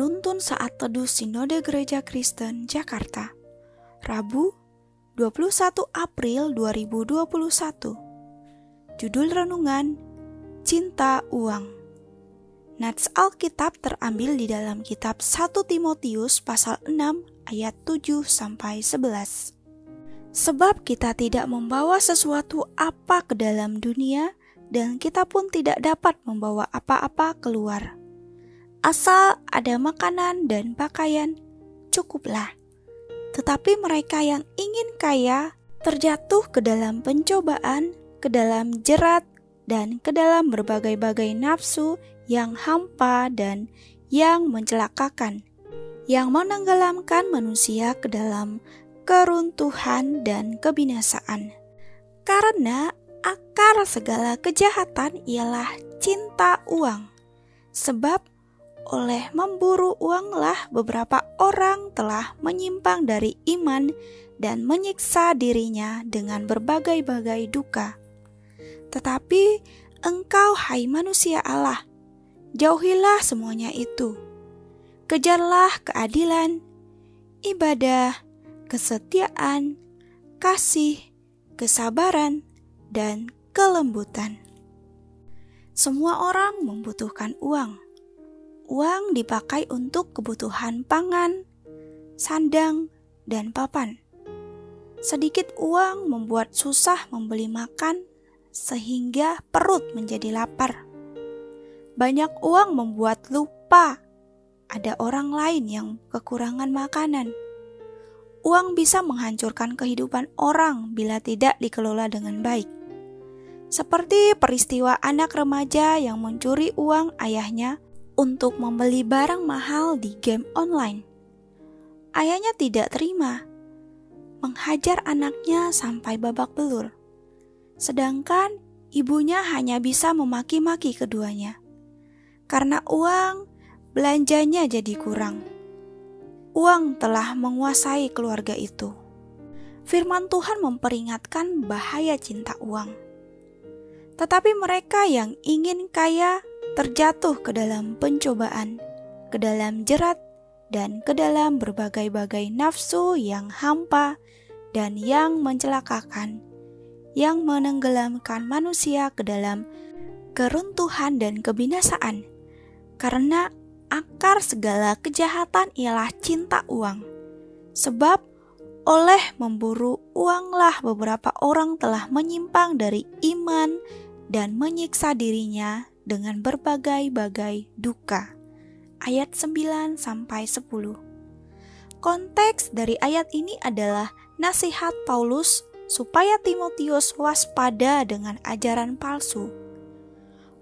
Penuntun Saat Teduh Sinode Gereja Kristen Jakarta Rabu 21 April 2021 Judul Renungan Cinta Uang. Nats Alkitab terambil di dalam kitab 1 Timotius pasal 6 ayat 7 sampai 11 Sebab kita tidak membawa sesuatu apa ke dalam dunia dan kita pun tidak dapat membawa apa-apa keluar Asal ada makanan dan pakaian, cukuplah. Tetapi mereka yang ingin kaya terjatuh ke dalam pencobaan, ke dalam jerat, dan ke dalam berbagai-bagai nafsu yang hampa dan yang mencelakakan, yang menenggelamkan manusia ke dalam keruntuhan dan kebinasaan. Karena akar segala kejahatan ialah cinta uang, sebab oleh memburu uanglah beberapa orang telah menyimpang dari iman dan menyiksa dirinya dengan berbagai-bagai duka. Tetapi engkau hai manusia Allah, jauhilah semuanya itu. Kejarlah keadilan, ibadah, kesetiaan, kasih, kesabaran, dan kelembutan. Semua orang membutuhkan uang uang dipakai untuk kebutuhan pangan, sandang, dan papan. Sedikit uang membuat susah membeli makan, sehingga perut menjadi lapar. Banyak uang membuat lupa ada orang lain yang kekurangan makanan. Uang bisa menghancurkan kehidupan orang bila tidak dikelola dengan baik. Seperti peristiwa anak remaja yang mencuri uang ayahnya untuk membeli barang mahal di game online. Ayahnya tidak terima, menghajar anaknya sampai babak belur. Sedangkan ibunya hanya bisa memaki-maki keduanya. Karena uang, belanjanya jadi kurang. Uang telah menguasai keluarga itu. Firman Tuhan memperingatkan bahaya cinta uang. Tetapi mereka yang ingin kaya terjatuh ke dalam pencobaan, ke dalam jerat, dan ke dalam berbagai-bagai nafsu yang hampa dan yang mencelakakan, yang menenggelamkan manusia ke dalam keruntuhan dan kebinasaan, karena akar segala kejahatan ialah cinta uang. Sebab oleh memburu uanglah beberapa orang telah menyimpang dari iman dan menyiksa dirinya dengan berbagai-bagai duka. Ayat 9 sampai 10. Konteks dari ayat ini adalah nasihat Paulus supaya Timotius waspada dengan ajaran palsu.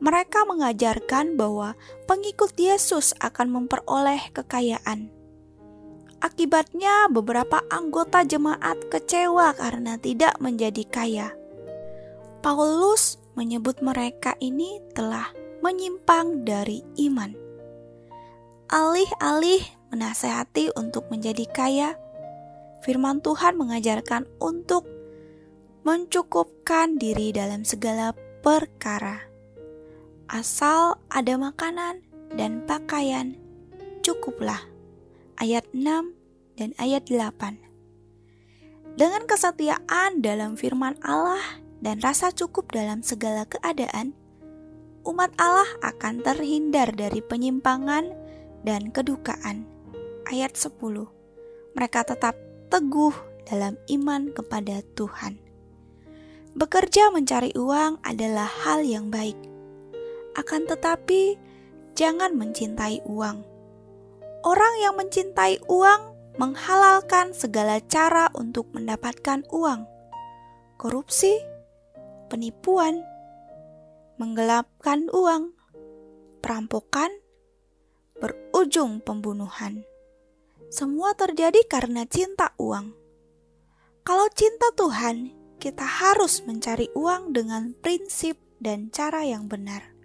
Mereka mengajarkan bahwa pengikut Yesus akan memperoleh kekayaan. Akibatnya, beberapa anggota jemaat kecewa karena tidak menjadi kaya. Paulus menyebut mereka ini telah menyimpang dari iman. Alih-alih menasehati untuk menjadi kaya, firman Tuhan mengajarkan untuk mencukupkan diri dalam segala perkara. Asal ada makanan dan pakaian, cukuplah. Ayat 6 dan ayat 8. Dengan kesetiaan dalam firman Allah dan rasa cukup dalam segala keadaan, umat Allah akan terhindar dari penyimpangan dan kedukaan. Ayat 10. Mereka tetap teguh dalam iman kepada Tuhan. Bekerja mencari uang adalah hal yang baik. Akan tetapi, jangan mencintai uang. Orang yang mencintai uang menghalalkan segala cara untuk mendapatkan uang. Korupsi, penipuan, menggelapkan uang, perampokan, berujung pembunuhan. Semua terjadi karena cinta uang. Kalau cinta Tuhan, kita harus mencari uang dengan prinsip dan cara yang benar.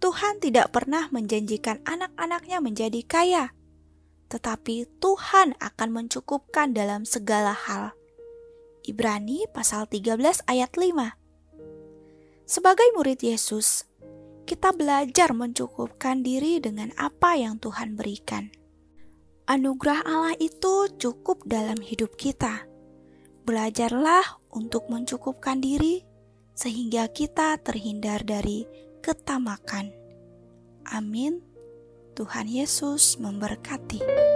Tuhan tidak pernah menjanjikan anak-anaknya menjadi kaya, tetapi Tuhan akan mencukupkan dalam segala hal Ibrani pasal 13 ayat 5. Sebagai murid Yesus, kita belajar mencukupkan diri dengan apa yang Tuhan berikan. Anugerah Allah itu cukup dalam hidup kita. Belajarlah untuk mencukupkan diri sehingga kita terhindar dari ketamakan. Amin. Tuhan Yesus memberkati.